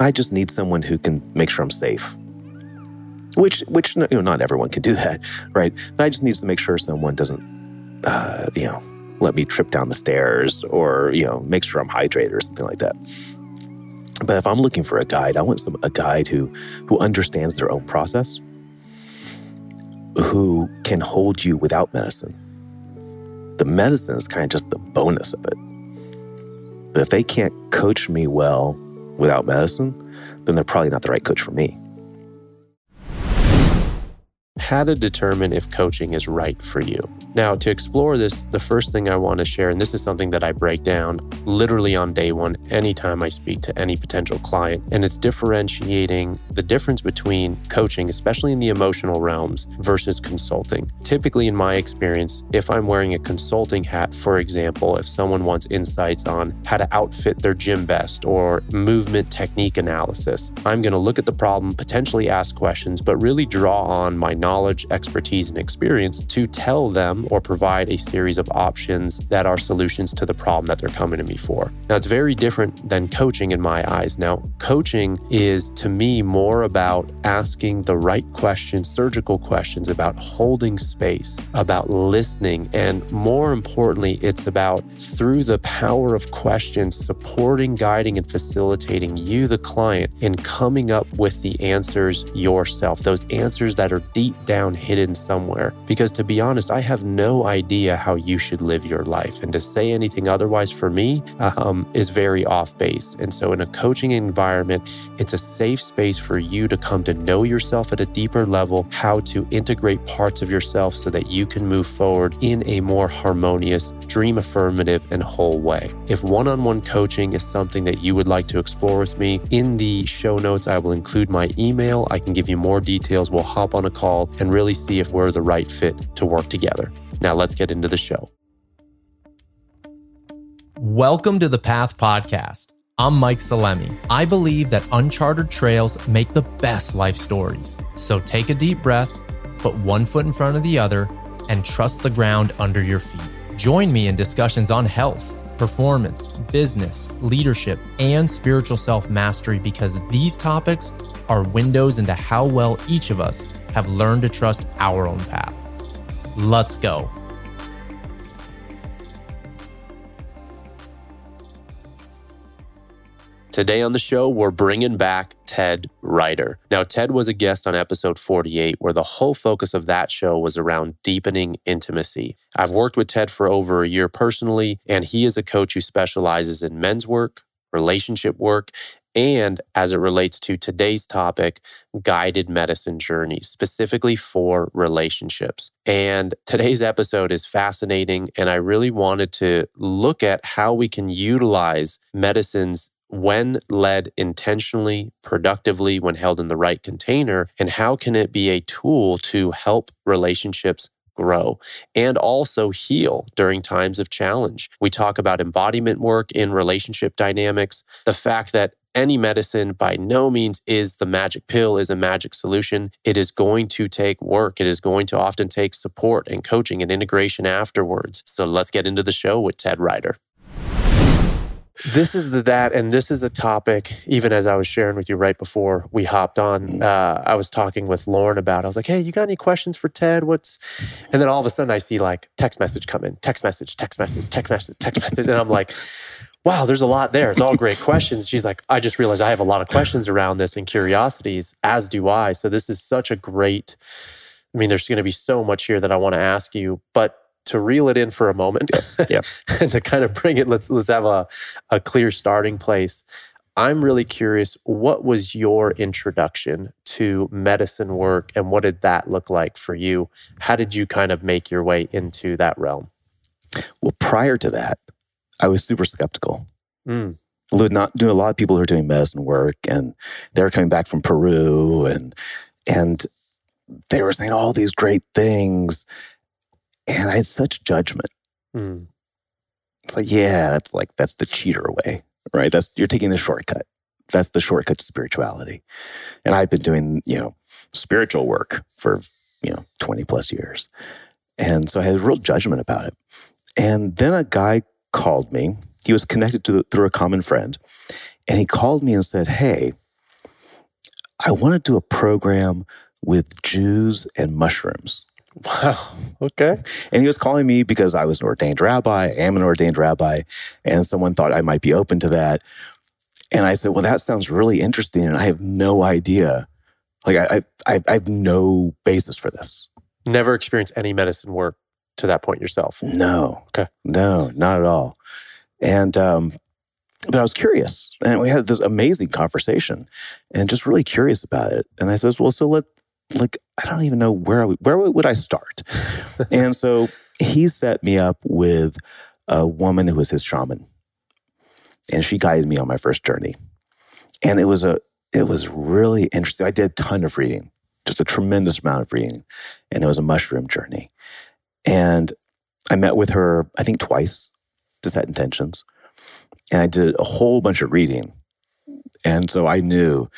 I just need someone who can make sure I'm safe. Which, which you know, not everyone can do that, right? I just need to make sure someone doesn't, uh, you know, let me trip down the stairs or you know make sure I'm hydrated or something like that. But if I'm looking for a guide, I want some a guide who who understands their own process, who can hold you without medicine. The medicine is kind of just the bonus of it. But if they can't coach me well without medicine, then they're probably not the right coach for me how to determine if coaching is right for you. Now, to explore this, the first thing I want to share, and this is something that I break down literally on day one anytime I speak to any potential client, and it's differentiating the difference between coaching, especially in the emotional realms, versus consulting. Typically, in my experience, if I'm wearing a consulting hat, for example, if someone wants insights on how to outfit their gym best or movement technique analysis, I'm going to look at the problem, potentially ask questions, but really draw on my knowledge knowledge, expertise, and experience to tell them or provide a series of options that are solutions to the problem that they're coming to me for. Now, it's very different than coaching in my eyes. Now, coaching is to me more about asking the right questions, surgical questions, about holding space, about listening, and more importantly, it's about through the power of questions, supporting, guiding, and facilitating you, the client, in coming up with the answers yourself, those answers that are deep down hidden somewhere. Because to be honest, I have no idea how you should live your life. And to say anything otherwise for me um, is very off base. And so, in a coaching environment, it's a safe space for you to come to know yourself at a deeper level, how to integrate parts of yourself so that you can move forward in a more harmonious, dream affirmative, and whole way. If one on one coaching is something that you would like to explore with me, in the show notes, I will include my email. I can give you more details. We'll hop on a call and really see if we're the right fit to work together. Now, let's get into the show. Welcome to the Path Podcast. I'm Mike Salemi. I believe that uncharted trails make the best life stories. So take a deep breath, put one foot in front of the other, and trust the ground under your feet. Join me in discussions on health, performance, business, leadership, and spiritual self mastery because these topics are windows into how well each of us have learned to trust our own path. Let's go. Today on the show, we're bringing back Ted Riter. Now, Ted was a guest on episode 48, where the whole focus of that show was around deepening intimacy. I've worked with Ted for over a year personally, and he is a coach who specializes in men's work, relationship work, and as it relates to today's topic, guided medicine journeys, specifically for relationships. And today's episode is fascinating. And I really wanted to look at how we can utilize medicines when led intentionally, productively, when held in the right container, and how can it be a tool to help relationships grow and also heal during times of challenge. We talk about embodiment work in relationship dynamics, the fact that any medicine by no means is the magic pill, is a magic solution. It is going to take work. It is going to often take support and coaching and integration afterwards. So let's get into the show with Ted Riter. This is the that, and this is a topic, even as I was sharing with you right before we hopped on, uh, I was talking with Lauren about, I was like, hey, you got any questions for Ted? What's, and then all of a sudden I see like text message come in, text message, text message, text message, text message. And I'm like, wow, there's a lot there. It's all great questions. She's like, I just realized I have a lot of questions around this and curiosities, as do I. So this is such a great, I mean, there's going to be so much here that I want to ask you, but to reel it in for a moment yeah. and to kind of bring it, let's let's have a, a clear starting place. I'm really curious, what was your introduction to medicine work and what did that look like for you? How did you kind of make your way into that realm? Well, prior to that, I was super skeptical. Mm. Not doing a lot of people who are doing medicine work, and they were coming back from Peru, and and they were saying all these great things, and I had such judgment. Mm. It's like, yeah, that's like that's the cheater way, right? That's you're taking the shortcut. That's the shortcut to spirituality. And I've been doing, you know, spiritual work for, you know, 20 plus years. And so I had real judgment about it. And then a guy called me. He was connected to through a common friend. And he called me and said, Hey, I want to do a program with Jews and mushrooms. Wow. Okay. And he was calling me because I was an ordained rabbi, I am an ordained rabbi, and someone thought I might be open to that. And I said, Well, that sounds really interesting. And I have no idea. Like, I, I, I have no basis for this. Never experienced any medicine work to that point yourself. No. Okay. No, not at all. And, um, but I was curious and we had this amazing conversation and just really curious about it. And I says, well, so let, like, I don't even know where, I would, where would I start? and so he set me up with a woman who was his shaman and she guided me on my first journey. And it was a, it was really interesting. I did a ton of reading, just a tremendous amount of reading. And it was a mushroom journey. And I met with her, I think twice to set intentions. And I did a whole bunch of reading. And so I knew,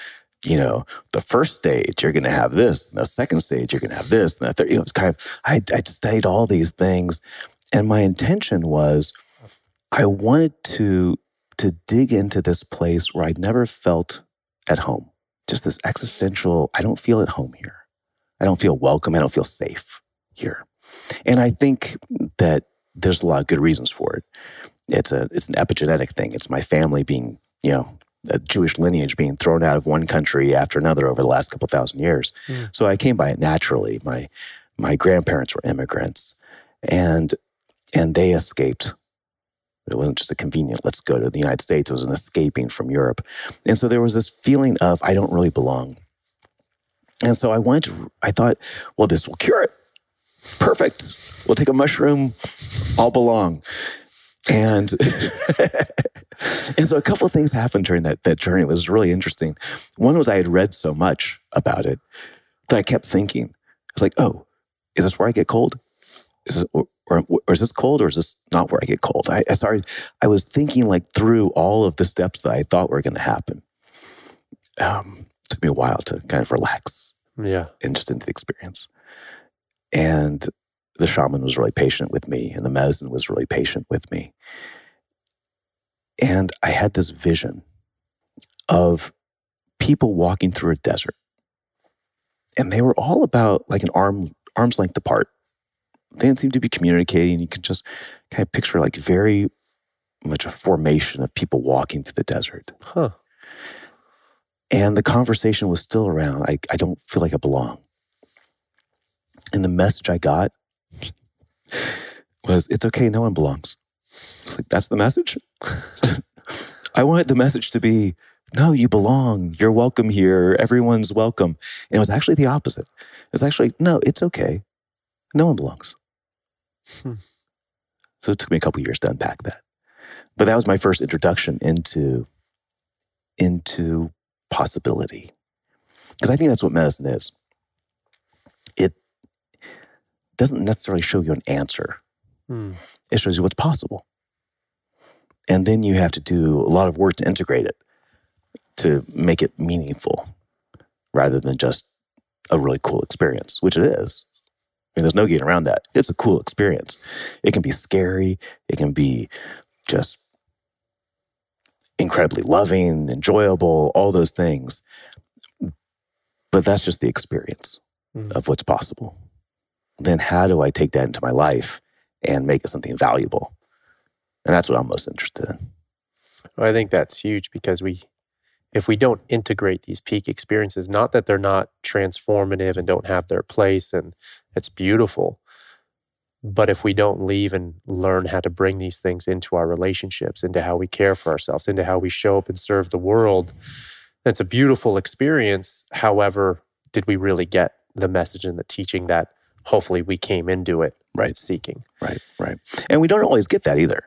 you know, the first stage, you're going to have this. And the second stage, you're going to have this. And the third, you know, it's kind of, I, I studied all these things. And my intention was, I wanted to, to dig into this place where I'd never felt at home. Just this existential, I don't feel at home here. I don't feel welcome. I don't feel safe here. And I think that there's a lot of good reasons for it. It's a it's an epigenetic thing. It's my family being, you know, a Jewish lineage being thrown out of one country after another over the last couple thousand years. Mm. So I came by it naturally. My my grandparents were immigrants and and they escaped. It wasn't just a convenient, let's go to the United States. It was an escaping from Europe. And so there was this feeling of, I don't really belong. And so I went, I thought, well, this will cure it. Perfect. We'll take a mushroom. I'll belong. And and so a couple of things happened during that that journey. It was really interesting. One was I had read so much about it that I kept thinking. I was like, oh, is this where I get cold? Is this, or, or, or, is this cold or is this not where I get cold? I, I started, I was thinking like through all of the steps that I thought were going to happen. Um, took me a while to kind of relax. Yeah. And just into the experience. And the shaman was really patient with me, and the medicine was really patient with me. And I had this vision of people walking through a desert. And they were all about like an arm arm's length apart. They didn't seem to be communicating. You can just kind of picture like very much a formation of people walking through the desert. Huh. And the conversation was still around. I, I don't feel like I belong. And the message I got was, it's okay, no one belongs. It's like, that's the message? I wanted the message to be, no, you belong. You're welcome here. Everyone's welcome. And it was actually the opposite. It's actually, no, it's okay. No one belongs. Hmm. So it took me a couple years to unpack that. But that was my first introduction into, into possibility. Because I think that's what medicine is. It doesn't necessarily show you an answer, hmm. it shows you what's possible. And then you have to do a lot of work to integrate it to make it meaningful rather than just a really cool experience, which it is. I mean, there's no getting around that. It's a cool experience. It can be scary, it can be just incredibly loving, enjoyable, all those things. But that's just the experience mm. of what's possible. Then how do I take that into my life and make it something valuable? And that's what I'm most interested in. Well, I think that's huge because we, if we don't integrate these peak experiences, not that they're not transformative and don't have their place and it's beautiful, but if we don't leave and learn how to bring these things into our relationships, into how we care for ourselves, into how we show up and serve the world, it's a beautiful experience. However, did we really get the message and the teaching that hopefully we came into it right seeking? Right, right. And we don't always get that either.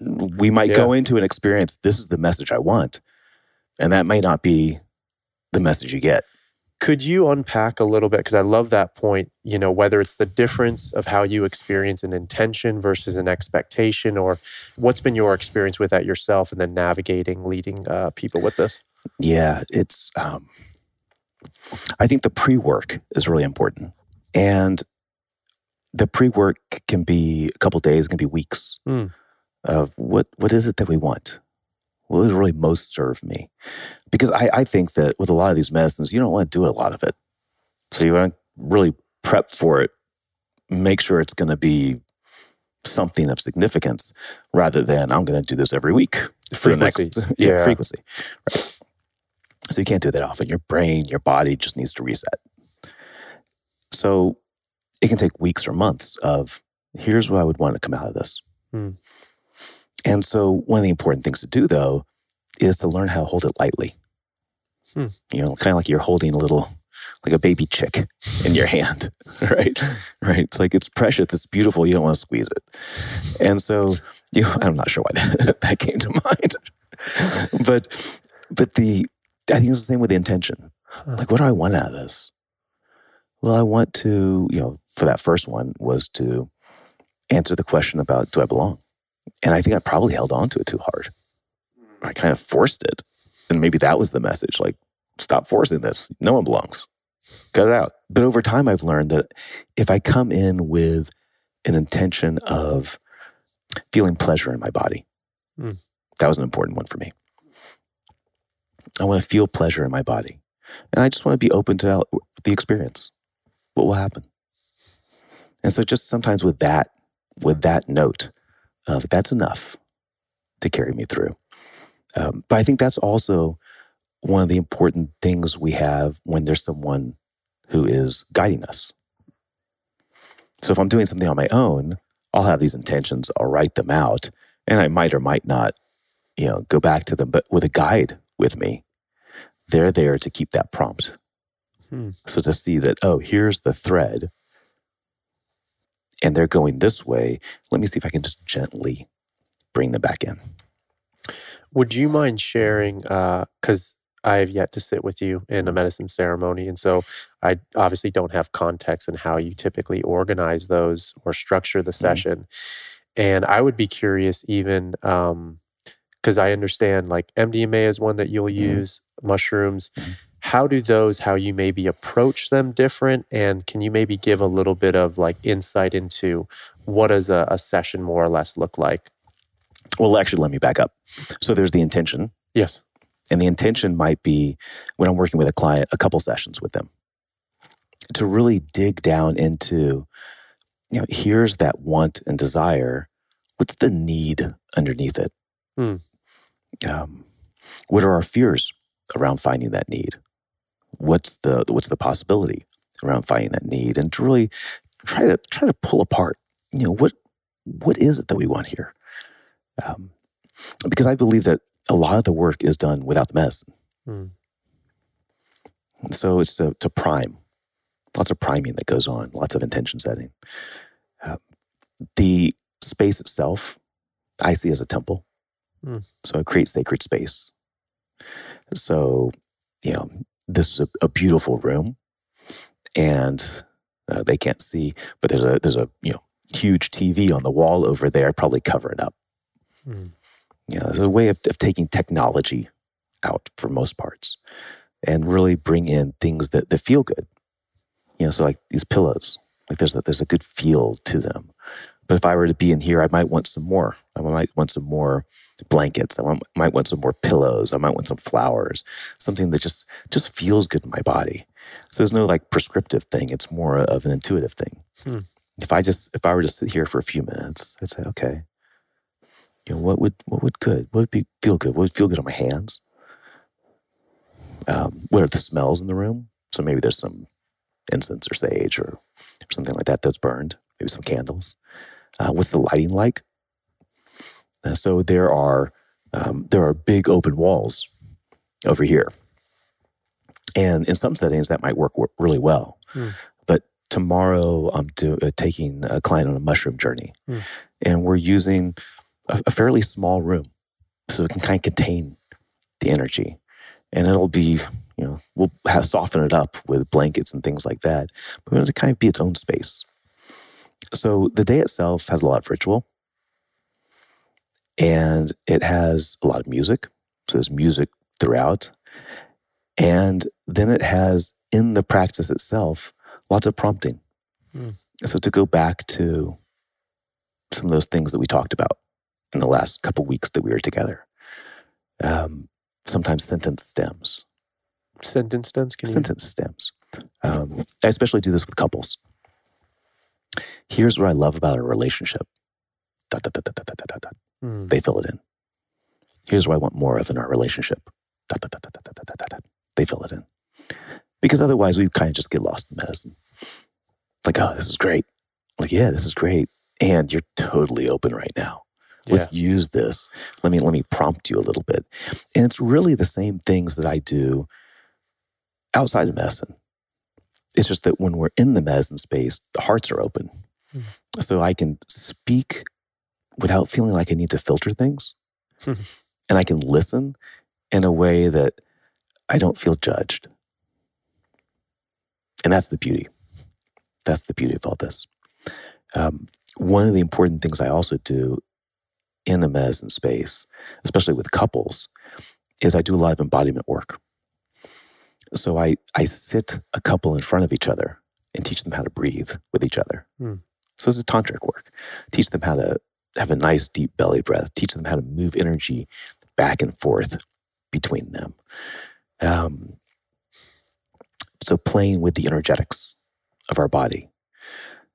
We might yeah. go into an experience, this is the message I want. And that may not be the message you get. Could you unpack a little bit? Because I love that point, you know, whether it's the difference of how you experience an intention versus an expectation, or what's been your experience with that yourself and then navigating, leading uh, people with this? Yeah, it's, um, I think the pre work is really important. And the pre work can be a couple days, can be weeks mm. of what, what is it that we want? Will it really most serve me? Because I, I think that with a lot of these medicines, you don't want to do a lot of it. So you want to really prep for it, make sure it's going to be something of significance rather than I'm going to do this every week for the next yeah, Yeah. frequency. Right. So you can't do that often. Your brain, your body just needs to reset. So it can take weeks or months of here's what I would want to come out of this. Hmm. And so one of the important things to do though is to learn how to hold it lightly. Hmm. You know, kind of like you're holding a little like a baby chick in your hand, right? Right. It's like it's precious, it's beautiful, you don't want to squeeze it. And so you I'm not sure why that, that came to mind. but but the I think it's the same with the intention. Like what do I want out of this? Well, I want to, you know, for that first one was to answer the question about do I belong? And I think I probably held on to it too hard. I kind of forced it. And maybe that was the message like, stop forcing this. No one belongs. Cut it out. But over time, I've learned that if I come in with an intention of feeling pleasure in my body, Hmm. that was an important one for me. I want to feel pleasure in my body. And I just want to be open to the experience. What will happen? And so just sometimes with that, with that note of that's enough to carry me through. Um, but I think that's also one of the important things we have when there's someone who is guiding us. So if I'm doing something on my own, I'll have these intentions, I'll write them out, and I might or might not, you know, go back to them. But with a guide with me, they're there to keep that prompt. Hmm. So to see that, oh, here's the thread, and they're going this way, let me see if I can just gently bring them back in. Would you mind sharing? Because I have yet to sit with you in a medicine ceremony, and so I obviously don't have context in how you typically organize those or structure the session. And I would be curious, even because I understand like MDMA is one that you'll use, mushrooms. Mhm. How do those? How you maybe approach them different? And can you maybe give a little bit of like insight into what does a, a session more or less look like? Well, actually, let me back up. So there's the intention, Yes. and the intention might be when I'm working with a client, a couple sessions with them to really dig down into, you know, here's that want and desire. What's the need underneath it? Hmm. Um, what are our fears around finding that need? What's the what's the possibility around finding that need? And to really try to try to pull apart, you know, what what is it that we want here? Um, because I believe that a lot of the work is done without the medicine. Hmm. So it's to, to prime, lots of priming that goes on, lots of intention setting. Uh, the space itself, I see as a temple. Hmm. So it creates sacred space. So, you know, this is a, a beautiful room, and uh, they can't see, but there's a there's a you know huge TV on the wall over there. Probably cover it up. Hmm. You know, there's a way of, of taking technology out for most parts and really bring in things that, that feel good. You know, so like these pillows, like there's a, there's a good feel to them. But if I were to be in here, I might want some more. I might want some more blankets. I might want some more pillows. I might want some flowers, something that just just feels good in my body. So there's no like prescriptive thing. It's more of an intuitive thing. Hmm. If I just if I were to sit here for a few minutes, I'd say, okay, you know, what would what would good? What would be feel good? What would feel good on my hands? Um, what are the smells in the room? So maybe there's some incense or sage or, or something like that that's burned. Maybe some candles. Uh, what's the lighting like? Uh, so there are um, there are big open walls over here, and in some settings that might work, really well. Hmm. But tomorrow I'm do, uh, taking a client on a mushroom journey, Hmm. and we're using a, a fairly small room, so it can kind of contain the energy, and it'll be you know we'll have soften it up with blankets and things like that, but it'll kind of be its own space. So the day itself has a lot of ritual and it has a lot of music. So there's music throughout. And then it has in the practice itself lots of prompting. Mm. So to go back to some of those things that we talked about in the last couple weeks that we were together. um, sometimes sentence stems. Sentence stems? Can sentence stems. Um, I especially do this with couples. Here's what I love about a relationship. Dot, dot, dot, dot, dot, dot, dot. you? They fill it in. Here's what I want more of in our relationship. Dot, dot, dot, dot, dot, dot, dot, dot. They fill it in. Because otherwise, we kind of just get lost in medicine. Like, oh, this is great. Like, yeah, this is great. And you're totally open right now. Yeah. Let's use this. Let me let me prompt you a little bit. And it's really the same things that I do outside of medicine. It's just that when we're in the medicine space, the hearts are open. Mm. So I can speak without feeling like I need to filter things. and I can listen in a way that I don't feel judged. And that's the beauty. That's the beauty of all this. Um, one of the important things I also do in a medicine space, especially with couples, is I do a lot of embodiment work. So I, I sit a couple in front of each other and teach them how to breathe with each other. Hmm. So it's a tantric work. Teach them how to have a nice deep belly breath. Teach them how to move energy back and forth between them. Um, so playing with the energetics of our body,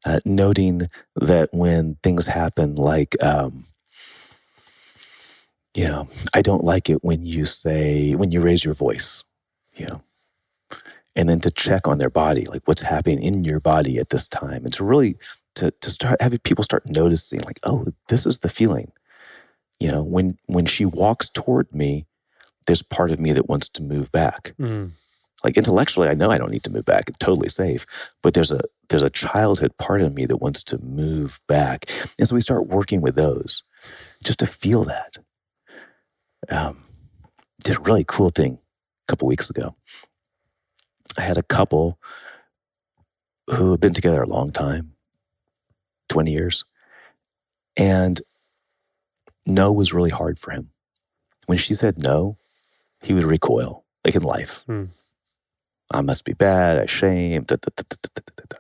uh, noting that when things happen, like um, you know, I don't like it when you say when you raise your voice, you know, and then to check on their body, like what's happening in your body at this time, and to really to to start having people start noticing, like, oh, this is the feeling. You know, when when she walks toward me, there's part of me that wants to move back. Mm. Like intellectually, I know I don't need to move back; it's totally safe. But there's a there's a childhood part of me that wants to move back, and so we start working with those just to feel that. Um, did a really cool thing a couple weeks ago. I had a couple who had been together a long time, twenty years, and no was really hard for him. When she said no, he would recoil, like in life. Hmm. I must be bad, I shame. Da, da, da.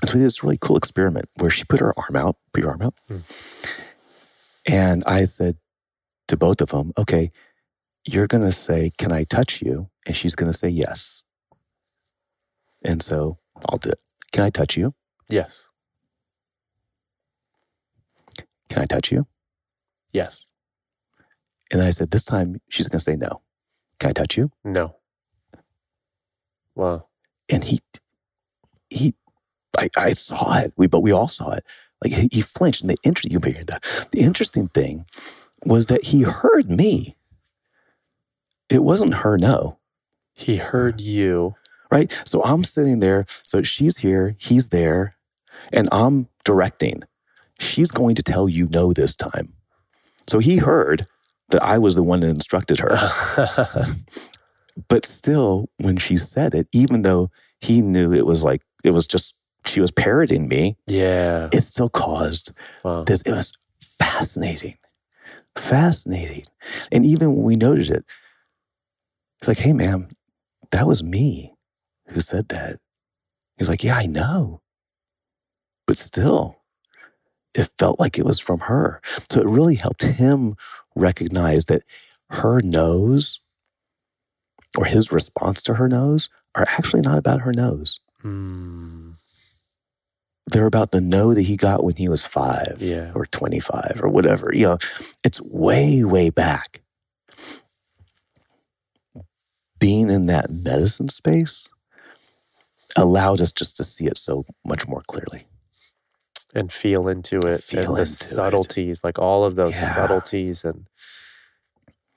And so we did this really cool experiment where she put her arm out, put your arm out. Hmm. And I said to both of them, okay, you're going to say, can I touch you? And she's going to say yes. And so I'll do it. Can I touch you? Yes. Can I touch you? Yes. And then I said, this time she's going to say no. Can I touch you? No. Wow. and he he I, I saw it we but we all saw it like he, he flinched and the inter- you hear that the interesting thing was that he heard me it wasn't her no He heard you. Right? So i'm sitting there so she's here he's there and i'm directing. She's going to tell you no this time. So he heard that i was the one that instructed her. But still when she said it even though he knew it was like it was just she was parroting me yeah. it still caused Wow. this it was fascinating. Fascinating. And even when we noted it it's like hey ma'am that was me who said that he's like yeah i know but still it felt like it was from her so it really helped him recognize that her nose or his response to her nose are actually not about her nose Mm. they're about the no that he got when he was five Yeah. or 25 or whatever. You know, it's way, way back. Being in that medicine space allowed us just to see it so much more clearly. And feel into it. Feel and the into it. subtleties, like all of those Yeah. subtleties. And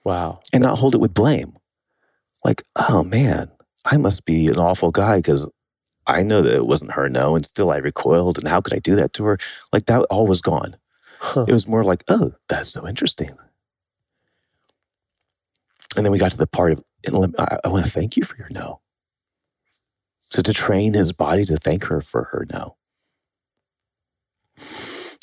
wow. And not hold it with blame. Like, oh man, I must be an awful guy because I know that it wasn't her no, and still I recoiled. And how could I do that to her? Like, that all was gone. Huh. It was more like, oh, that's so interesting. And then we got to the part of, I, I want to thank you for your no. So to train his body to thank her for her no.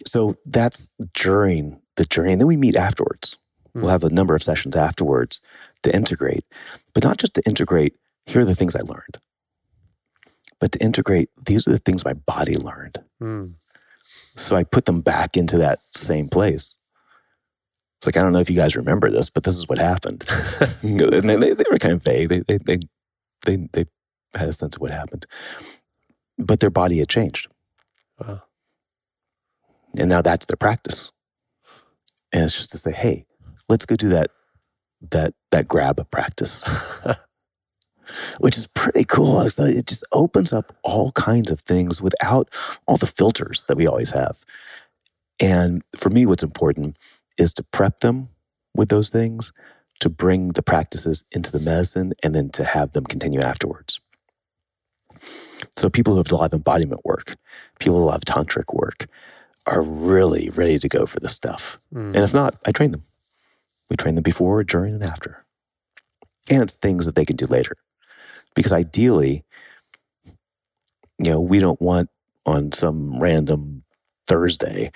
So that's during the journey. And then we meet afterwards. We'll have a number of sessions afterwards to integrate, but not just to integrate, here are the things I learned, but to integrate, these are the things my body learned. Mm. So I put them back into that same place. It's like, I don't know if you guys remember this, but this is what happened. and they, they were kind of vague. They, they, they, they, they had a sense of what happened. But their body had changed. Wow. And now that's their practice. And it's just to say, hey, let's go do that that that grab practice. Which is pretty cool. So it just opens up all kinds of things without all the filters that we always have. And for me, what's important is to prep them with those things, to bring the practices into the medicine, and then to have them continue afterwards. So people who have a lot of embodiment work, people who have tantric work, are really ready to go for this stuff. Mm. And if not, I train them. We train them before, during, and after. And it's things that they can do later. Because ideally, you know, we don't want on some random Thursday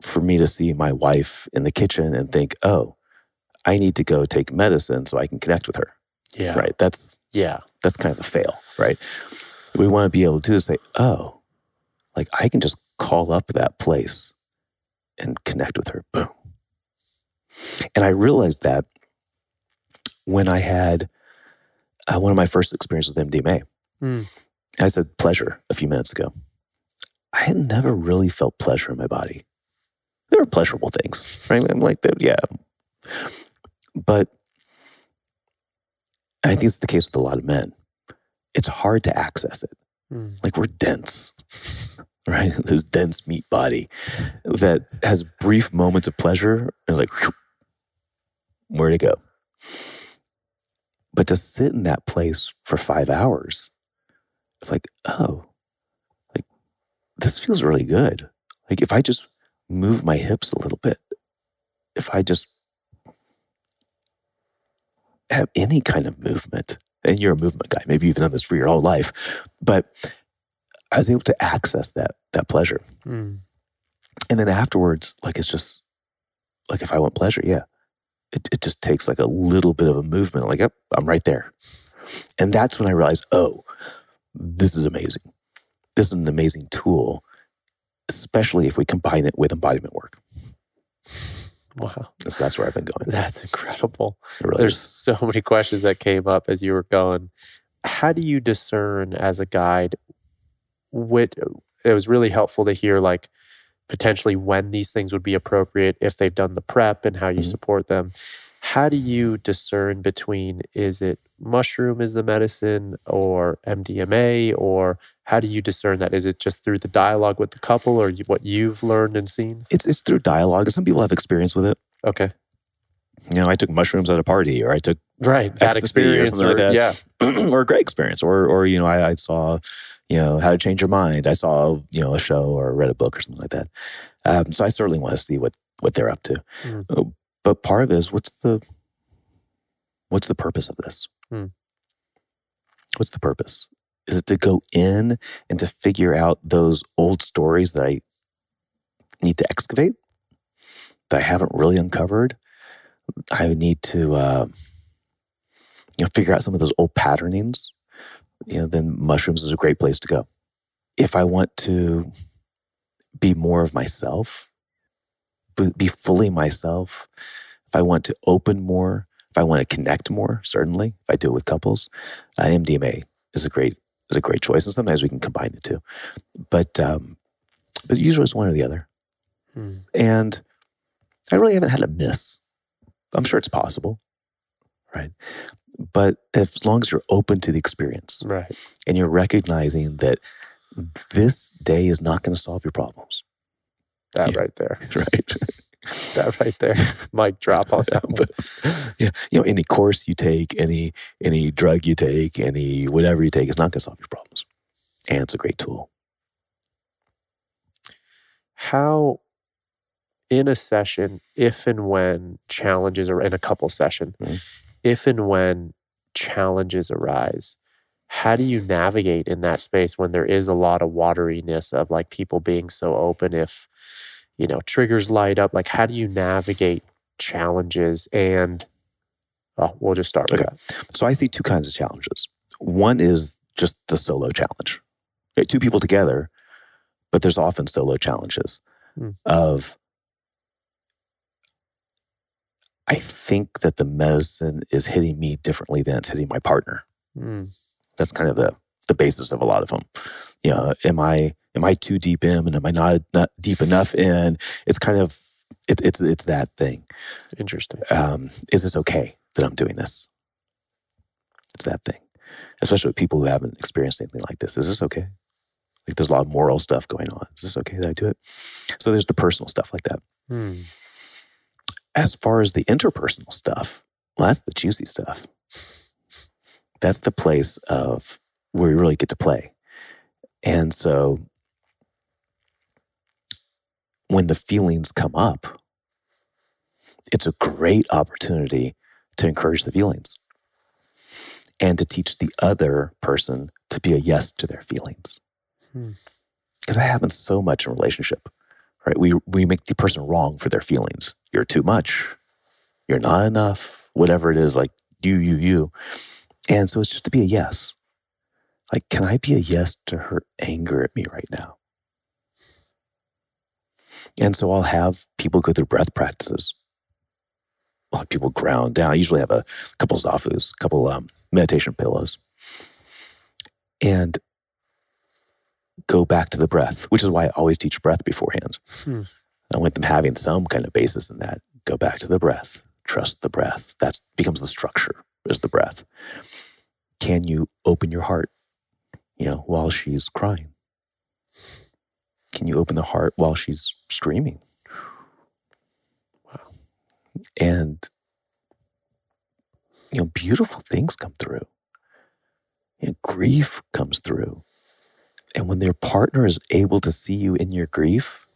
for me to see my wife in the kitchen and think, oh, I need to go take medicine so I can connect with her. Yeah. Right. That's Yeah. that's kind of the fail, right? We want to be able to say, oh, like I can just call up that place and connect with her. Boom. And I realized that when I had uh, one of my first experiences with MDMA. Mm. I said pleasure a few minutes ago. I had never really felt pleasure in my body. There were pleasurable things, right? I'm like, yeah. But I think it's the case with a lot of men. It's hard to access it. Mm. Like we're dense, right? This dense meat body that has brief moments of pleasure and like, whew, where to go? But to sit in that place for five hours, it's like, oh, like this feels really good. Like if I just move my hips a little bit, if I just have any kind of movement, and you're a movement guy, maybe you've done this for your whole life, but I was able to access that that pleasure. Mm. And then afterwards, like it's just like if I want pleasure, yeah. It it just takes like a little bit of a movement, like, yep, I'm right there. And that's when I realized, oh, this is amazing. This is an amazing tool, especially if we combine it with embodiment work. Wow. So that's where I've been going. That's incredible. Really There's is. so many questions that came up as you were going. How do you discern as a guide what it was really helpful to hear like potentially when these things would be appropriate if they've done the prep and how you Mhm. support them. How do you discern between is it mushroom is the medicine or MDMA or how do you discern that? Is it just through the dialogue with the couple or what you've learned and seen? It's it's through dialogue. Some people have experience with it. Okay. You know, I took mushrooms at a party, or I took Right. That Ecstasy or experience something like or- that. yeah. or a great experience, or or you know, I, I saw, you know, how to change your mind. I saw you know a show or read a book or something like that. Um, so I certainly want to see what what they're up to. Mm. But part of it is what's the what's the purpose of this? Mm. What's the purpose? Is it to go in and to figure out those old stories that I need to excavate that I haven't really uncovered? I need to. Uh, you know, figure out some of those old patternings, you know, then mushrooms is a great place to go. If I want to be more of myself, be- fully myself, if I want to open more, if I want to connect more, certainly, if I do it with couples, uh, MDMA is a great is a great choice, and sometimes we can combine the two. But um, but usually it's one or the other, Hmm. and I really haven't had a miss. I'm sure it's possible, right? But as long as you're open to the experience Right. and you're recognizing that this day is not going to solve your problems, That Yeah. right there. right? That right there. Mic drop on that one. yeah, you know, any course you take, any any drug you take, any whatever you take, is not going to solve your problems, and it's a great tool. How in a session, if and when challenges are in a couple session, Mhm. if and when challenges arise, how do you navigate in that space when there is a lot of wateriness of like people being so open if you know triggers light up like how do you navigate challenges and oh we'll just start with Okay. that So I see two kinds of challenges. One is just the solo challenge, Right, two people together, but there's often solo challenges Hmm. of I think that the medicine is hitting me differently than it's hitting my partner. Mm. That's kind of the the basis of a lot of them. You know, am I am I too deep in, and am I not not deep enough in? It's kind of it, it's it's that thing. Interesting. Um, is this okay that I'm doing this? It's that thing, especially with people who haven't experienced anything like this. Is this okay? Like there's a lot of moral stuff going on. Is this okay that I do it? So there's the personal stuff like that. Mm. As far as the interpersonal stuff, well, that's the juicy stuff. That's the place of where you really get to play. And so when the feelings come up, it's a great opportunity to encourage the feelings and to teach the other person to be a yes to their feelings. Hmm. Because that happens so much in relationship, right? We, we make the person wrong for their feelings. You're too much. You're not enough. Whatever it is, like you, you, you. And so it's just to be a yes. Like, can I be a yes to her anger at me right now? And so I'll have people go through breath practices. I'll have people ground down. I usually have a couple zafus, a couple um, meditation pillows, and go back to the breath, which is why I always teach breath beforehand. Hmm. I want them having some kind of basis in that. Go back to the breath. Trust the breath. That becomes the structure, is the breath. Can you open your heart, you know, while she's crying? Can you open the heart while she's screaming? Wow. And, you know, beautiful things come through. You know, grief comes through. And when their partner is able to see you in your grief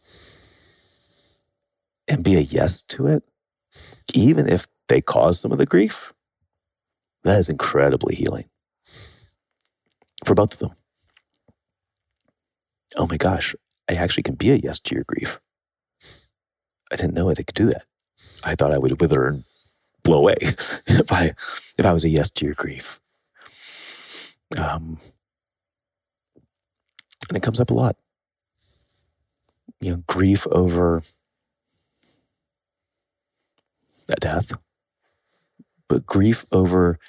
and be a yes to it, even if they cause some of the grief, that is incredibly healing for both of them. Oh my gosh, I actually can be a yes to your grief. I didn't know I could do that. I thought I would wither and blow away if I if I was a yes to your grief. Um, and it comes up a lot. You know, grief over a death, but grief over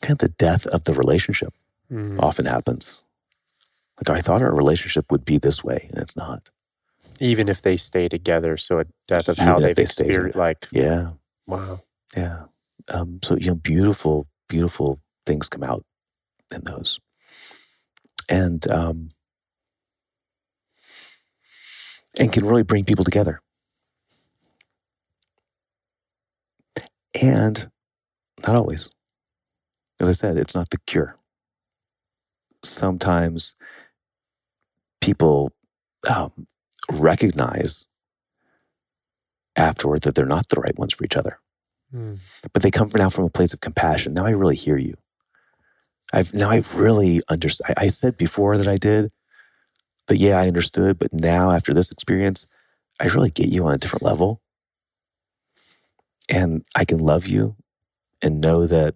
kind of the death of the relationship Mm. often happens. Like I thought our relationship would be this way, and it's not. Even if they stay together, so a death of Even how they've they stay experienced, like, Yeah, wow. yeah. Um, so you know, beautiful, beautiful things come out in those, and um, and can really bring people together. And not always. As I said, it's not the cure. Sometimes people um, recognize afterward that they're not the right ones for each other, Mm. but they come now from a place of compassion. Now I really hear you. I've now I've really understood. I, I said before that I did that, yeah, I understood, but now after this experience, I really get you on a different level. And I can love you and know that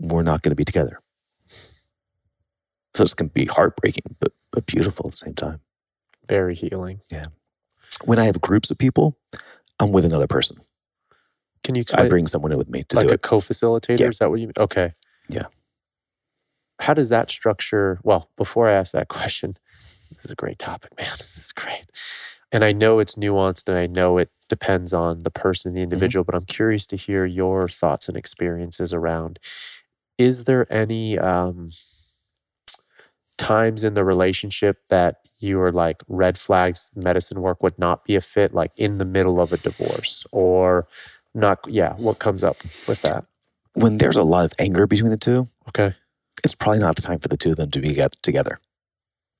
we're not going to be together. So it's going to be heartbreaking, but, but beautiful at the same time. Very healing. Yeah. When I have groups of people, I'm with another person. Can you I bring someone in with me to like do a it. co-facilitator? Yeah. Is that what you mean? Okay. Yeah. How does that structure? Well, before I ask that question, this is a great topic, man. This is great. And I know it's nuanced and I know it depends on the person, the individual, but I'm curious to hear your thoughts and experiences around is there any um, times in the relationship that you are like red flags medicine work would not be a fit like in the middle of a divorce or not yeah what comes up with that When there's a lot of anger between the two, okay it's probably not the time for the two of them to be get- together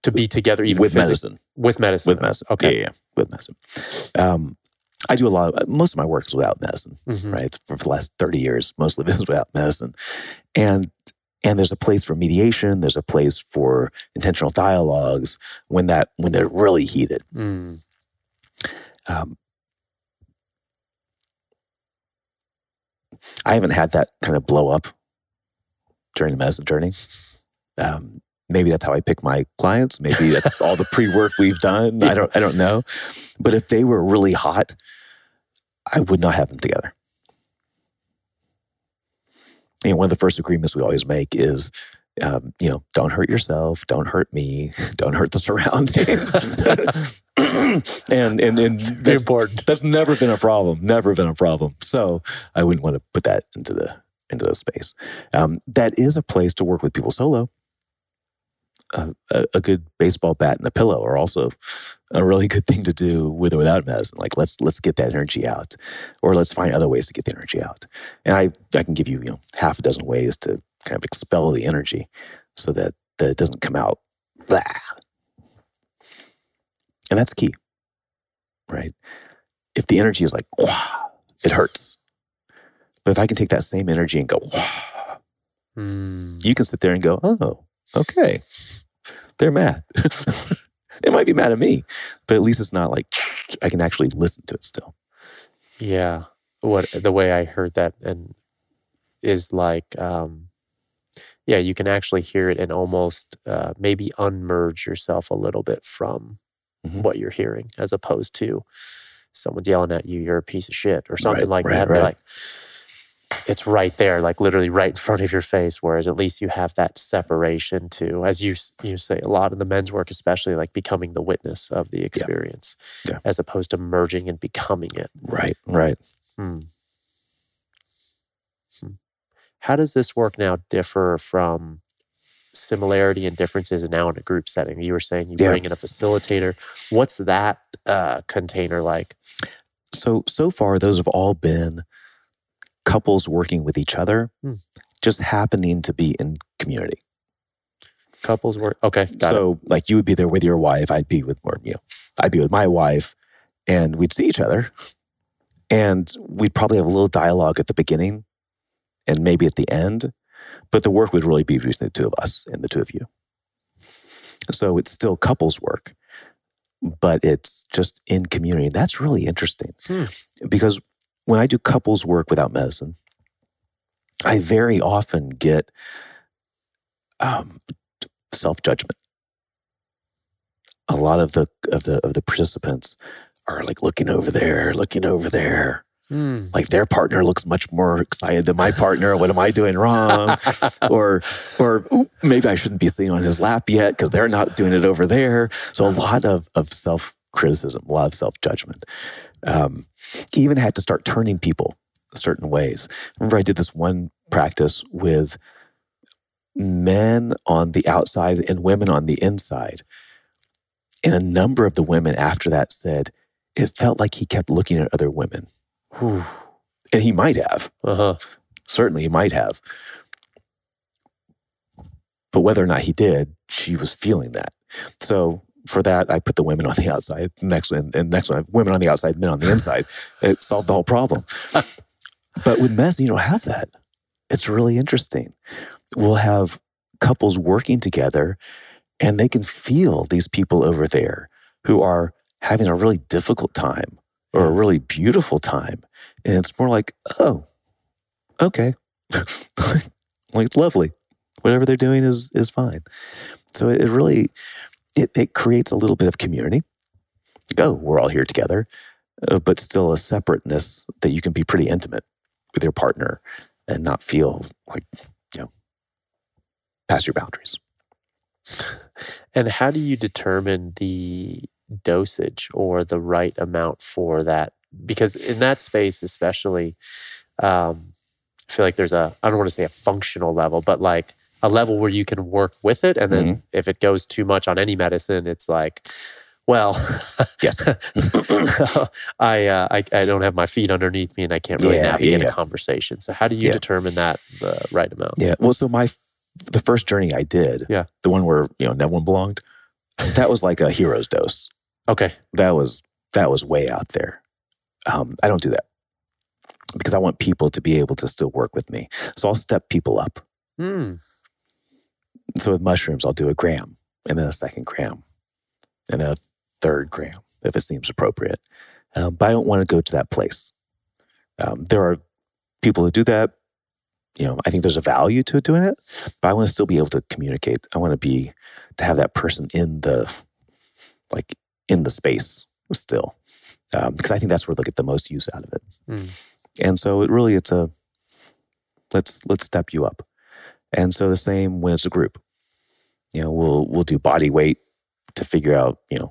to be together even with physic- medicine. with medicine With medicine. okay Yeah, yeah, yeah, with medicine. Um, I do a lot of, most of my work is without medicine, Mhm. right? For, for the last 30 years, mostly this is without medicine. And and there's a place for mediation, there's a place for intentional dialogues when that when they're really heated. Mm. Um, I haven't had that kind of blow up during the medicine journey. Um, maybe that's how I pick my clients. Maybe that's all the pre work we've done. I don't. I don't know. But if they were really hot, I would not have them together. And one of the first agreements we always make is, um, you know, don't hurt yourself, don't hurt me, don't hurt the surroundings. and and, and that's, important. that's never been a problem, never been a problem. So I wouldn't want to put that into the into the space. Um, that is a place to work with people solo. Uh, a, a good baseball bat and a pillow are also a really good thing to do with or without medicine. Like let's let's get that energy out, or let's find other ways to get the energy out. And I I can give you you know half a dozen ways to kind of expel the energy so that, that it doesn't come out. Blah. And that's key, right? If the energy is like, Wah, it hurts. But if I can take that same energy and go, Wah, Mm. you can sit there and go, oh, okay, they're mad. it might be mad at me, but at least it's not like I can actually listen to it still. Yeah. What the way I heard that and is like um yeah, you can actually hear it and almost uh, maybe unmerge yourself a little bit from Mhm. what you're hearing as opposed to someone's yelling at you, you're a piece of shit or something Right, like right, that. right. Like it's right there, like literally right in front of your face. Whereas at least you have that separation to, as you you say, a lot of the men's work, especially like becoming the witness of the experience, Yeah. as opposed to merging and becoming it. Right, right. Hmm. Hmm. How does this work now differ from similarity and differences now in a group setting? You were saying you Yeah. bring in a facilitator. What's that uh, container like? So so far, those have all been couples working with each other, Hmm. just happening to be in community. Couples work. Okay, got it. so like you would be there with your wife, I'd be with or you know, I'd be with my wife, and we'd see each other, and we'd probably have a little dialogue at the beginning, and maybe at the end, but the work would really be between the two of us and the two of you. So it's still couples work, but it's just in community. That's really interesting Hmm. because when I do couples work without medicine, I very often get um, self judgment. A lot of the of the of the participants are like looking over there, looking over there. Hmm. Like their partner looks much more excited than my partner. What am I doing wrong? or or "Oop, maybe I shouldn't be sitting on his lap yet because they're not doing it over there. So a lot of of self criticism, a lot of self judgment. Um, even had to start turning people certain ways. Remember, I did this one practice with men on the outside and women on the inside. And a number of the women after that said it felt like he kept looking at other women. Whew. And he might have. Uh-huh. Certainly, he might have. But whether or not he did, she was feeling that. So for that, I put the women on the outside. Next one, and next one, women on the outside, men on the inside. It solved the whole problem. but with medicine, you don't have that. It's really interesting. We'll have couples working together, and they can feel these people over there who are having a really difficult time or a mm. really beautiful time. And it's more like, oh, okay. like it's lovely. Whatever they're doing is is fine. So it really it, it creates a little bit of community. Like, oh, we're all here together, uh, but still a separateness that you can be pretty intimate with your partner and not feel like you know past your boundaries. And how do you determine the dosage or the right amount for that? Because in that space, especially, um, I feel like there's a, I don't want to say a functional level, but like a level where you can work with it. And then if it goes too much on any medicine, it's like, well, Yes. I, uh, I I don't have my feet underneath me and I can't really Yeah, navigate yeah. a conversation. So how do you Yeah. determine that the right amount? Yeah. Well, so my the first journey I did, Yeah. the one where you know no one belonged, that was like a hero's dose. Okay. That was that was way out there. Um, I don't do that because I want people to be able to still work with me. So I'll step people up. Hmm. So with mushrooms, I'll do a gram and then a second gram and then a third gram if it seems appropriate. Um, but I don't want to go to that place. Um, there are people who do that. You know, I think there's a value to doing it, but I want to still be able to communicate. I want to be to have that person in the like in the space still. um, because I think that's where they'll get the most use out of it. Mm. And so it really it's a let's let's step you up. And so the same when it's a group. You know, we'll we'll do body weight to figure out, you know,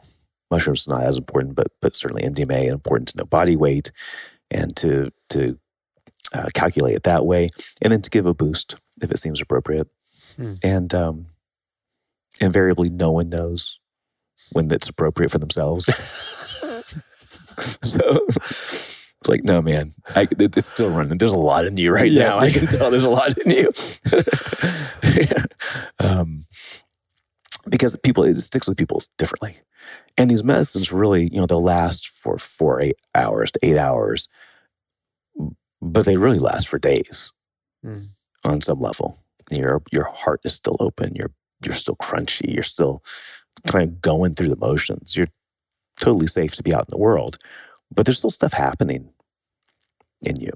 mushrooms is not as important, but but certainly MDMA important to know body weight and to to uh, calculate it that way, and then to give a boost if it seems appropriate. Hmm. And um, invariably, no one knows when it's appropriate for themselves. so it's like, no, man, I, it's still running. There's a lot in you right Yeah. now. I can tell there's a lot in you. Yeah. um, because people, it sticks with people differently. And these medicines really, you know, they'll last for four, eight hours to eight hours, but they really last for days Mm. on some level. Your your heart is still open. You're you're still crunchy. You're still kind of going through the motions. You're totally safe to be out in the world, but there's still stuff happening in you,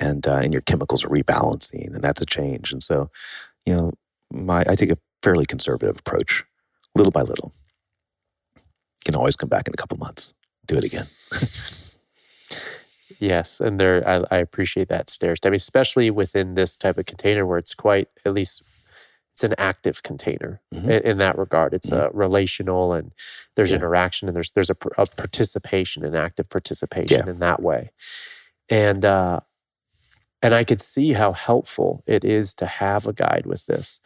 and uh, and your chemicals are rebalancing, and that's a change. And so, you know, my I take a fairly conservative approach, little by little. You Can always come back in a couple months, do it again. Yes, and there I, I appreciate that stair step, especially within this type of container where it's quite at least it's an active container Mhm. in, that regard. It's a relational and there's Yeah. interaction and there's there's a, a participation, an active participation Yeah. in that way, and uh, and I could see how helpful it is to have a guide with this,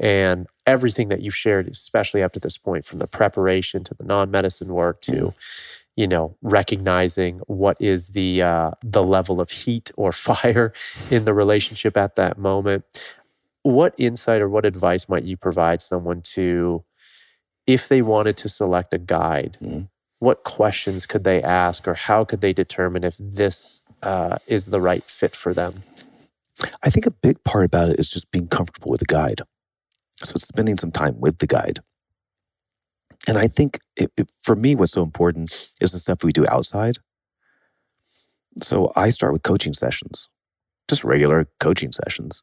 and everything that you've shared, especially up to this point, from the preparation to the non medicine work to you know recognizing what is the uh, the level of heat or fire in the relationship at that moment what insight or what advice might you provide someone to if they wanted to select a guide Mhm. what questions could they ask or how could they determine if this uh, is the right fit for them I think a big part about it is just being comfortable with the guide. So it's spending some time with the guide. And I think it, it- for me, what's so important is the stuff we do outside. So I start with coaching sessions, just regular coaching sessions.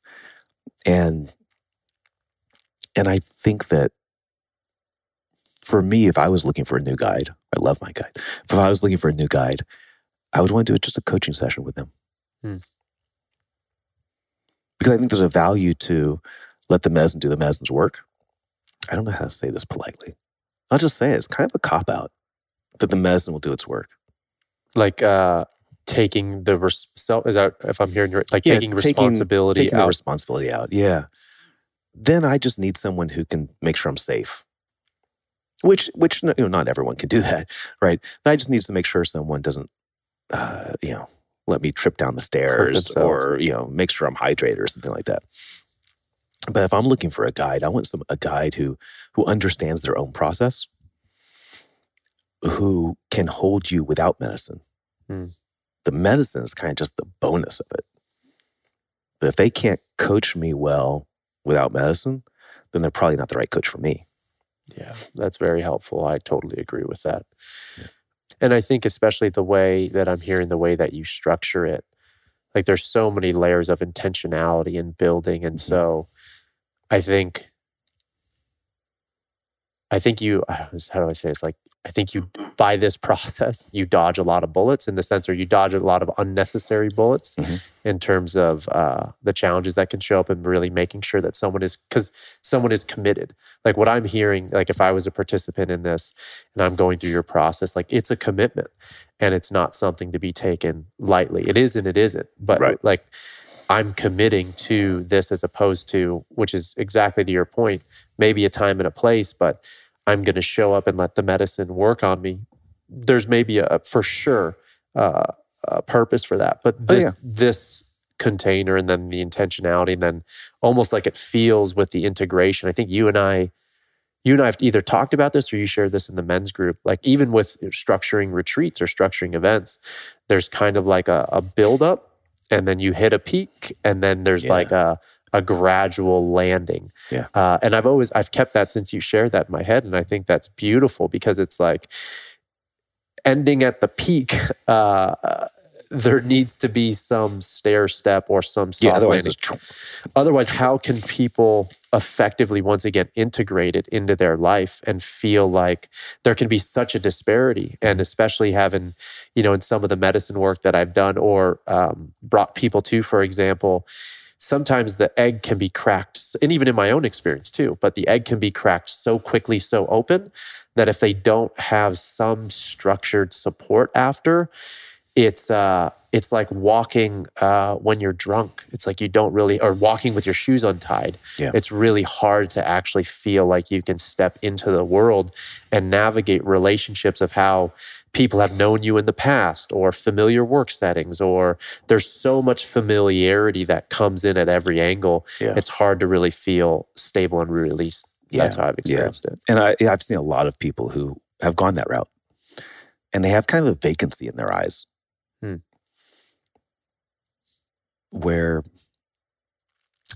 And and I think that for me, if I was looking for a new guide, I love my guide. If I was looking for a new guide, I would want to do it just a coaching session with them because I think there's a value to let the medicine do the medicine's work. I don't know how to say this politely. I'll just say it. It's kind of a cop out that the medicine will do its work. like uh taking the res- self is that if i'm hearing you right like Yeah, taking taking- responsibility Taking the out responsibility out. Yeah. Then I just need someone who can make sure I'm safe. Which, which you know, not everyone can do that, right? I just needs to make sure someone doesn't, uh, you know, let me trip down the stairs or you know, make sure I'm hydrated or something like that. But if I'm looking for a guide, I want some a guide who who understands their own process, who can hold you without medicine. Hmm. The medicine is kind of just the bonus of it. But if they can't coach me well without medicine, then they're probably not the right coach for me. Yeah, that's very helpful. I totally agree with that. And I think, especially the way that I'm hearing the way that you structure it, like there's so many layers of intentionality and building. And mm-hmm. so I think, I think you, how do I say this? Like, I think you, by this process, you dodge a lot of bullets in the sense, or you dodge a lot of unnecessary bullets Mhm. in terms of uh, the challenges that can show up and really making sure that someone is, because someone is committed like what i'm hearing like if i was a participant in this and i'm going through your process like it's a commitment and it's not something to be taken lightly it is and it isn't but Right. like i'm committing to this as opposed to which is exactly to your point maybe a time and a place but i'm going to show up and let the medicine work on me there's maybe a for sure uh, a purpose for that but Oh, this yeah. this container and then the intentionality and then almost like it feels with the integration. I think you and I, you and I have either talked about this or you shared this in the men's group. Like even with structuring retreats or structuring events, there's kind of like a, a buildup and then you hit a peak and then there's Yeah. like a, a gradual landing. Yeah. Uh, and I've always, I've kept that since you shared that in my head. And I think that's beautiful because it's like ending at the peak, uh, there needs to be some stair step or some soft Yeah, otherwise landing otherwise how can people effectively once again integrate it into their life and feel like there can be such a disparity and especially having you know in some of the medicine work that i've done or um, brought people to for example sometimes the egg can be cracked and even in my own experience too but the egg can be cracked so quickly so open that if they don't have some structured support after it's uh it's like walking uh when you're drunk. It's like you don't really or walking with your shoes untied. Yeah. it's really hard to actually feel like you can step into the world and navigate relationships of how people have known you in the past or familiar work settings or there's so much familiarity that comes in at every angle. Yeah. it's hard to really feel stable and released. That's how i've Yeah. experienced it. And I, I've seen a lot of people who have gone that route. And they have kind of a vacancy in their eyes Hmm. Where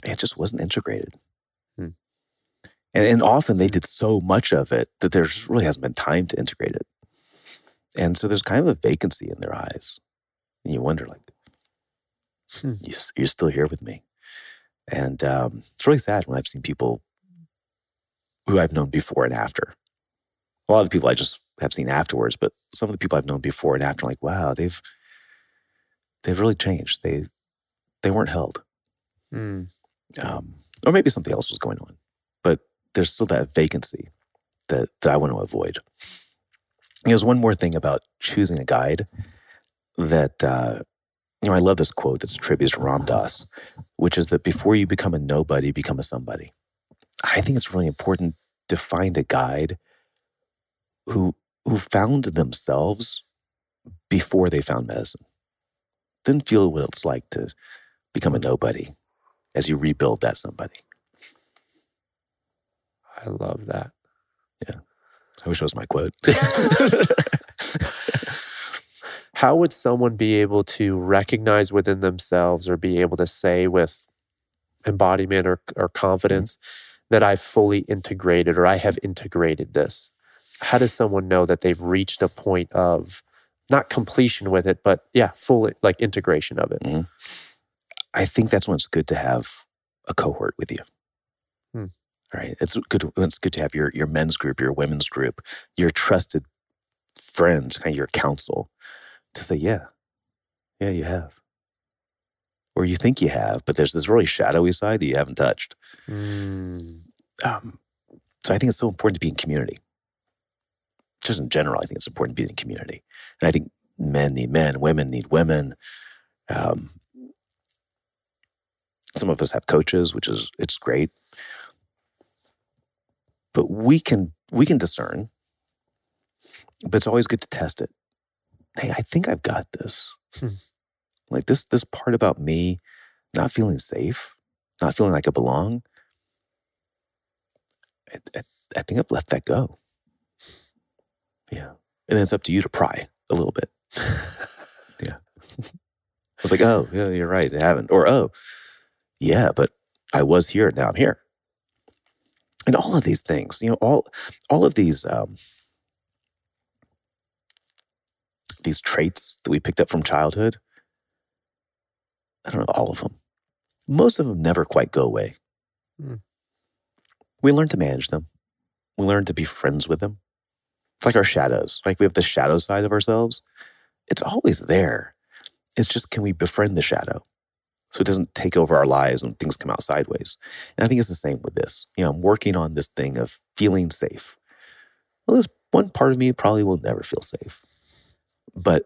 it just wasn't integrated. Hmm. And, and often they did so much of it that there just really hasn't been time to integrate it. And so there's kind of a vacancy in their eyes. And you wonder, like, Hmm. you, you're still here with me. And um, it's really sad when I've seen people who I've known before and after. A lot of the people I just have seen afterwards, but some of the people I've known before and after, like, wow, they've they've really changed. They they weren't held, Mm. um, or maybe something else was going on, but there's still that vacancy that that I want to avoid. There's one more thing about choosing a guide that uh, you know. I love this quote that's attributed to Ram Dass, which is that before you become a nobody, become a somebody. I think it's really important to find a guide who who found themselves before they found medicine. Then feel what it's like to become a nobody as you rebuild that somebody. i love that Yeah. I wish that was my quote. how would someone be able to recognize within themselves or be able to say with embodiment or, or confidence mm-hmm. that I've fully integrated or I have integrated this? How does someone know that they've reached a point of not completion with it, but yeah, full like integration of it? Mm-hmm. I think that's when it's good to have a cohort with you. Hmm. Right? It's good. It's good to have your your men's group, your women's group, your trusted friends, kind of your counsel, to say, yeah, yeah, you have, or you think you have, but there's this really shadowy side that you haven't touched. Mm, Um, so I think it's so important to be in community. Just in general, I think it's important to be in community, and I think men need men, women need women. Um, some of us have coaches, which is it's great, but we can we can discern. But it's always good to test it. Hey, I think I've got this. Hmm. Like this this part about me not feeling safe, not feeling like I belong. I, I, I think I've let that go. Yeah. And then it's up to you to pry a little bit. yeah. I was like, oh, yeah, you're right. I haven't. Or, oh, yeah, but I was here. Now I'm here. And all of these things, you know, all all of these um, these traits that we picked up from childhood, I don't know all of them. Most of them never quite go away. Hmm. We learn to manage them. We learn to be friends with them. It's like our shadows. Like we have the shadow side of ourselves. It's always there. It's just can we befriend the shadow so it doesn't take over our lives when things come out sideways. And I think it's the same with this. You know, I'm working on this thing of feeling safe. Well, there's one part of me probably will never feel safe. But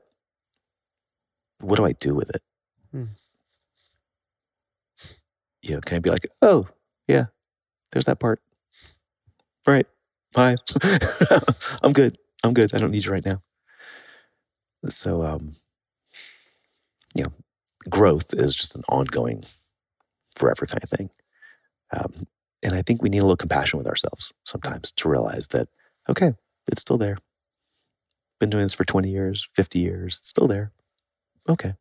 what do I do with it? Hmm. You know, can I be like, oh, yeah, there's that part. All right. Hi. I'm good. I'm good. I don't need you right now. So, um, you know, growth is just an ongoing, forever kind of thing. Um, and I think we need a little compassion with ourselves sometimes to realize that, okay, it's still there. Been doing this for 20 years, 50 years, it's still there. Okay.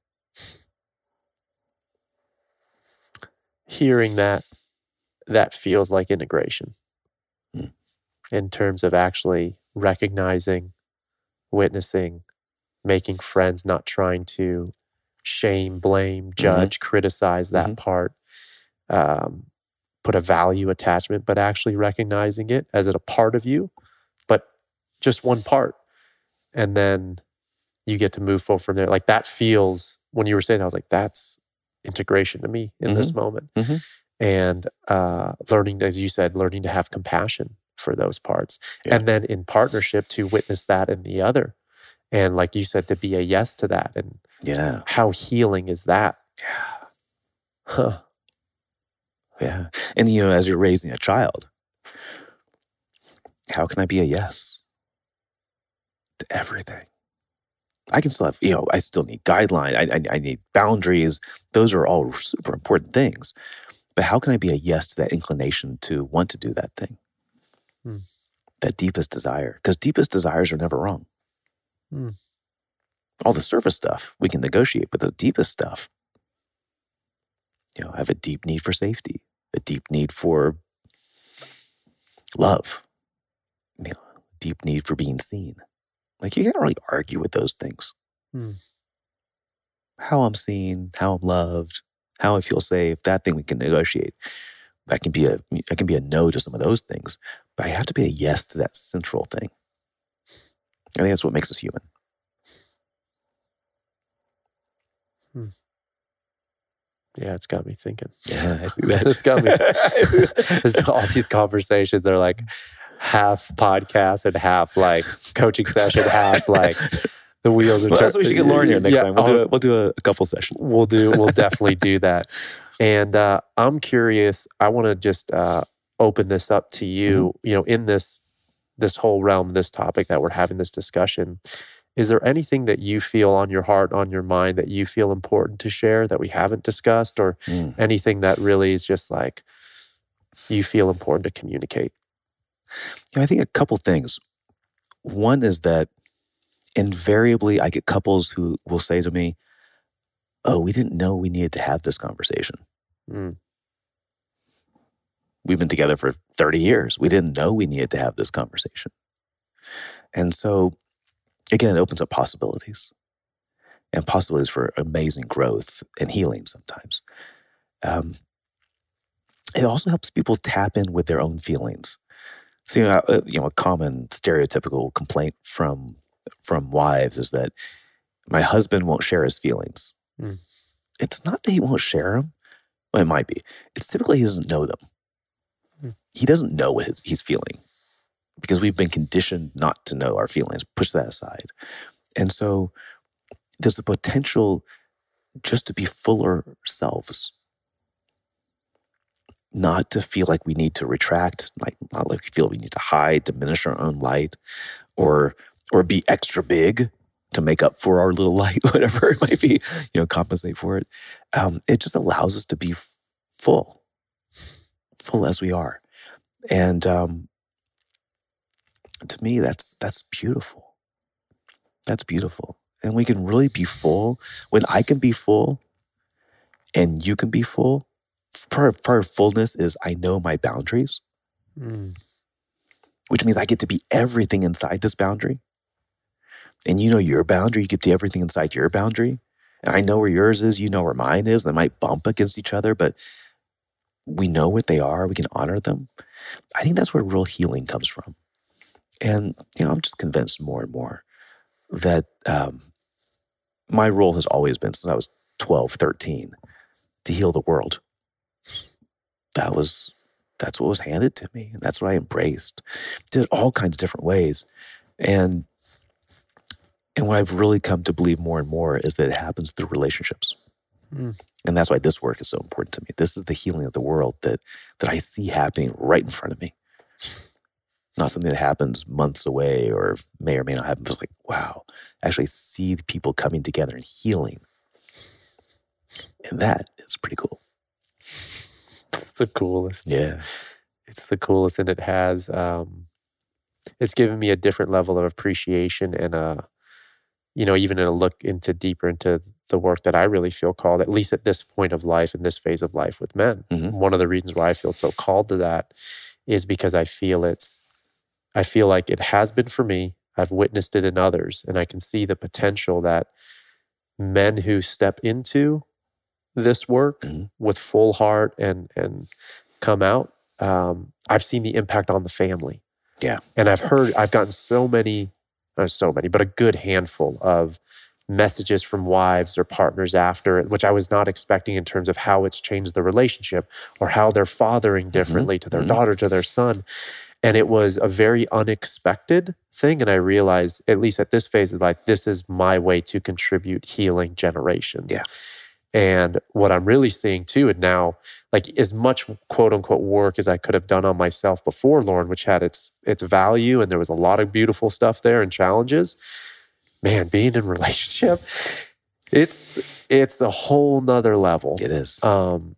hearing that, that feels like integration Hmm. in terms of actually recognizing, witnessing, making friends, not trying to shame, blame, judge, criticize that part. Um, put a value attachment, but actually recognizing it as it a part of you, but just one part. And then you get to move forward from there. Like that feels, when you were saying, I was like, that's integration to me in this moment. Mhm. And uh, learning, as you said, learning to have compassion for those parts. Yeah. And then in partnership to witness that in the other. And like you said, to be a yes to that. And Yeah. how healing is that? Yeah. Huh. Yeah. And, you know, as you're raising a child, how can I be a yes to everything? I can still have, you know, I still need guidelines. I, I, I need boundaries. Those are all super important things. But how can I be a yes to that inclination to want to do that thing? Hmm. That deepest desire. Because deepest desires are never wrong. Hmm. All the surface stuff we can negotiate, but the deepest stuff, you know, I have a deep need for safety, a deep need for love, you know, deep need for being seen. Like you can't really argue with those things. Hmm. How I'm seen, how I'm loved, how I feel safe, that thing we can negotiate. I can be a I can be a no to some of those things, but I have to be a yes to that central thing. I think that's what makes us human. Yeah, it's got me thinking. Yeah, I see it's got me. All these conversations, they're like half podcast and half like coaching session, half like the wheels are Well, that's turning. what we should get Lauren here next Yeah, time. We'll do a, we'll do a, couple sessions. We'll do. We'll definitely do that. And uh, I'm curious. I want to just uh, open this up to you. You know, in this this whole realm, this topic that we're having this discussion. Is there anything that you feel on your heart, on your mind, that you feel important to share that we haven't discussed, or Mm. anything that really is just like you feel important to communicate? You know, I think a couple things. One is that invariably I get couples who will say to me, Oh, we didn't know we needed to have this conversation. Mm. We've been together for 30 years. We didn't know we needed to have this conversation. And so, again, it opens up possibilities and possibilities for amazing growth and healing sometimes. Um, it also helps people tap in with their own feelings. So, you know, uh, you know, a common stereotypical complaint from from wives is that my husband won't share his feelings. Mm. It's not that he won't share them. Well, it might be. It's typically he doesn't know them. He doesn't know what his, he's feeling because we've been conditioned not to know our feelings. Push that aside, and so there's a potential just to be fuller selves not to feel like we need to retract, like not like we feel we need to hide, diminish our own light, or or be extra big to make up for our little light, whatever it might be, you know, compensate for it. Um, it just allows us to be full, full as we are, and um, to me, that's that's beautiful. That's beautiful, and we can really be full when I can be full, and you can be full part of, part of fullness is I know my boundaries, Mm. which means I get to be everything inside this boundary. And you know your boundary, you get to be everything inside your boundary. And I know where yours is, you know where mine is. They might bump against each other, but we know what they are. We can honor them. I think that's where real healing comes from. And, you know, I'm just convinced more and more that um, my role has always been since I was 12, 13 to heal the world that was that's what was handed to me and that's what i embraced did all kinds of different ways and and what i've really come to believe more and more is that it happens through relationships Mm. and that's why this work is so important to me this is the healing of the world that that i see happening right in front of me not something that happens months away or may or may not happen but it's like wow actually see the people coming together and healing and that is pretty cool It's the coolest. yeah It's the coolest, and it has. Um, it's given me a different level of appreciation and a, you know, even in a look into deeper into the work that I really feel called, at least at this point of life, in this phase of life with men. Mhm. One of the reasons why I feel so called to that is because I feel it's, I feel like it has been for me. I've witnessed it in others, and I can see the potential that men who step into this work Mhm. with full heart and and come out, um, I've seen the impact on the family. Yeah. And I've heard, I've gotten so many, not so many, but a good handful of messages from wives or partners after it, which I was not expecting in terms of how it's changed the relationship or how they're fathering differently to their mhm. daughter, to their son. And it was a very unexpected thing. And I realized, at least at this phase of life, this is my way to contribute healing generations. Yeah. And what I'm really seeing too, and now, like as much quote unquote work as I could have done on myself before Lauren, which had its its value and there was a lot of beautiful stuff there and challenges. Man, being in relationship, it's it's a whole nother level. It is. Um,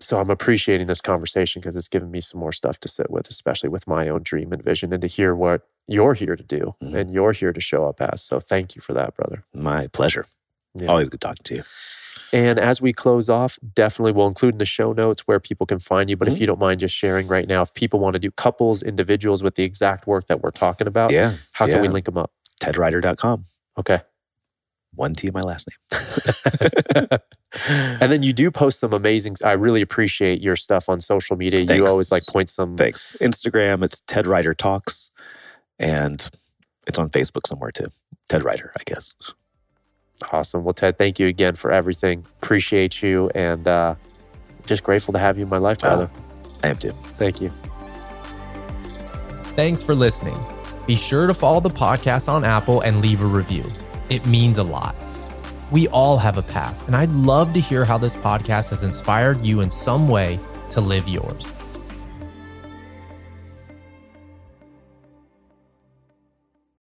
so I'm appreciating this conversation because it's given me some more stuff to sit with, especially with my own dream and vision, and to hear what you're here to do Mhm. and you're here to show up as. So thank you for that, brother. My pleasure. Yeah. Always good talking to you. And as we close off, definitely we'll include in the show notes where people can find you. But if Mhm. you don't mind just sharing right now, if people want to do couples, individuals with the exact work that we're talking about, Yeah. how can we link them up? TedRiter.com. Okay. One T, my last name. and then you do post some amazing. I really appreciate your stuff on social media. You always like point some. Thanks. Instagram, it's Ted Riter Talks. And it's on Facebook somewhere too. Ted Riter, I guess. Awesome. Well, Ted, thank you again for everything. Appreciate you, and uh, just grateful to have you in my life, brother. I am too. Thank you. Thanks for listening. Be sure to follow the podcast on Apple and leave a review. It means a lot. We all have a path, and I'd love to hear how this podcast has inspired you in some way to live yours.